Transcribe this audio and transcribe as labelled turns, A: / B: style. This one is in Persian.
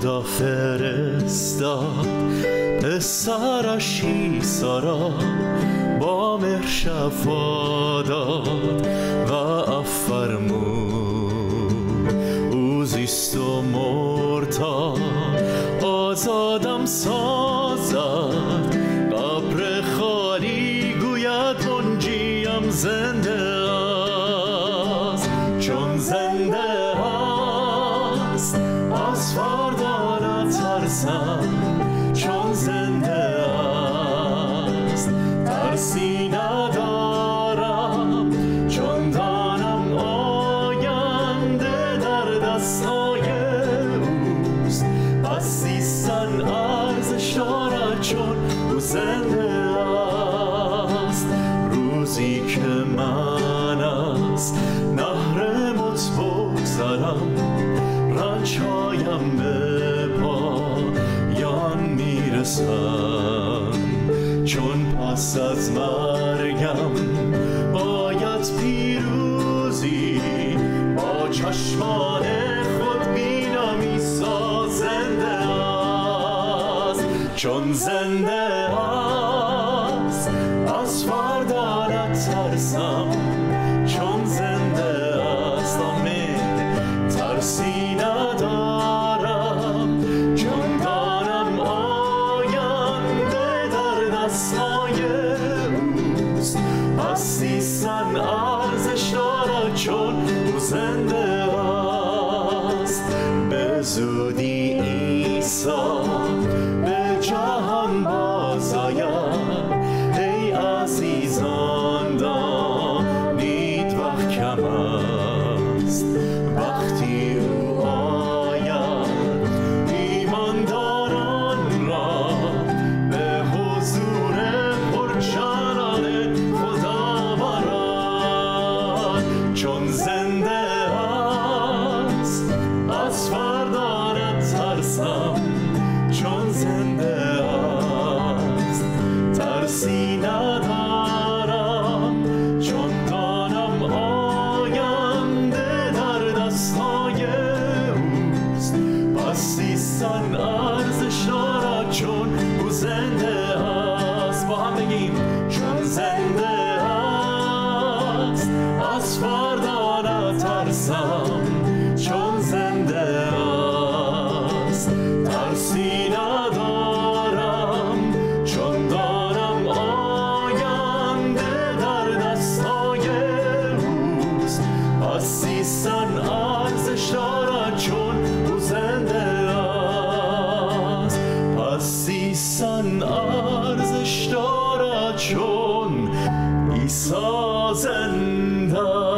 A: خدا فرستاد. پسرش ایسا را با مهر شفا داد و افرمود. او زیست و مرتا آزادم سازد. قبر خالی گوید منجیم زنده نترسم چون زنده است. ترسی ندارم چون دانم آینده در دستای اوست. پس سیستن ارزش دارد چون او زنده است. روزی که من از نهر مت بگذرم رنجهایم به پایان می‌رسم چون پس از مرگم باید پیروزی با چشمان خود بینم ایسا زنده است. چون زنده است از فردا نترسم پس سیستن ارزش دارد چون او زنده است به زودی ایسا چون زنده است از فردا نترسم. چون زنده است ترسی ندارم. چون دانم آینده در دستای اوست. پس سیستن ارزش دارد چون او زنده است. پس سیستن ارزش دارد چون ایسا زنده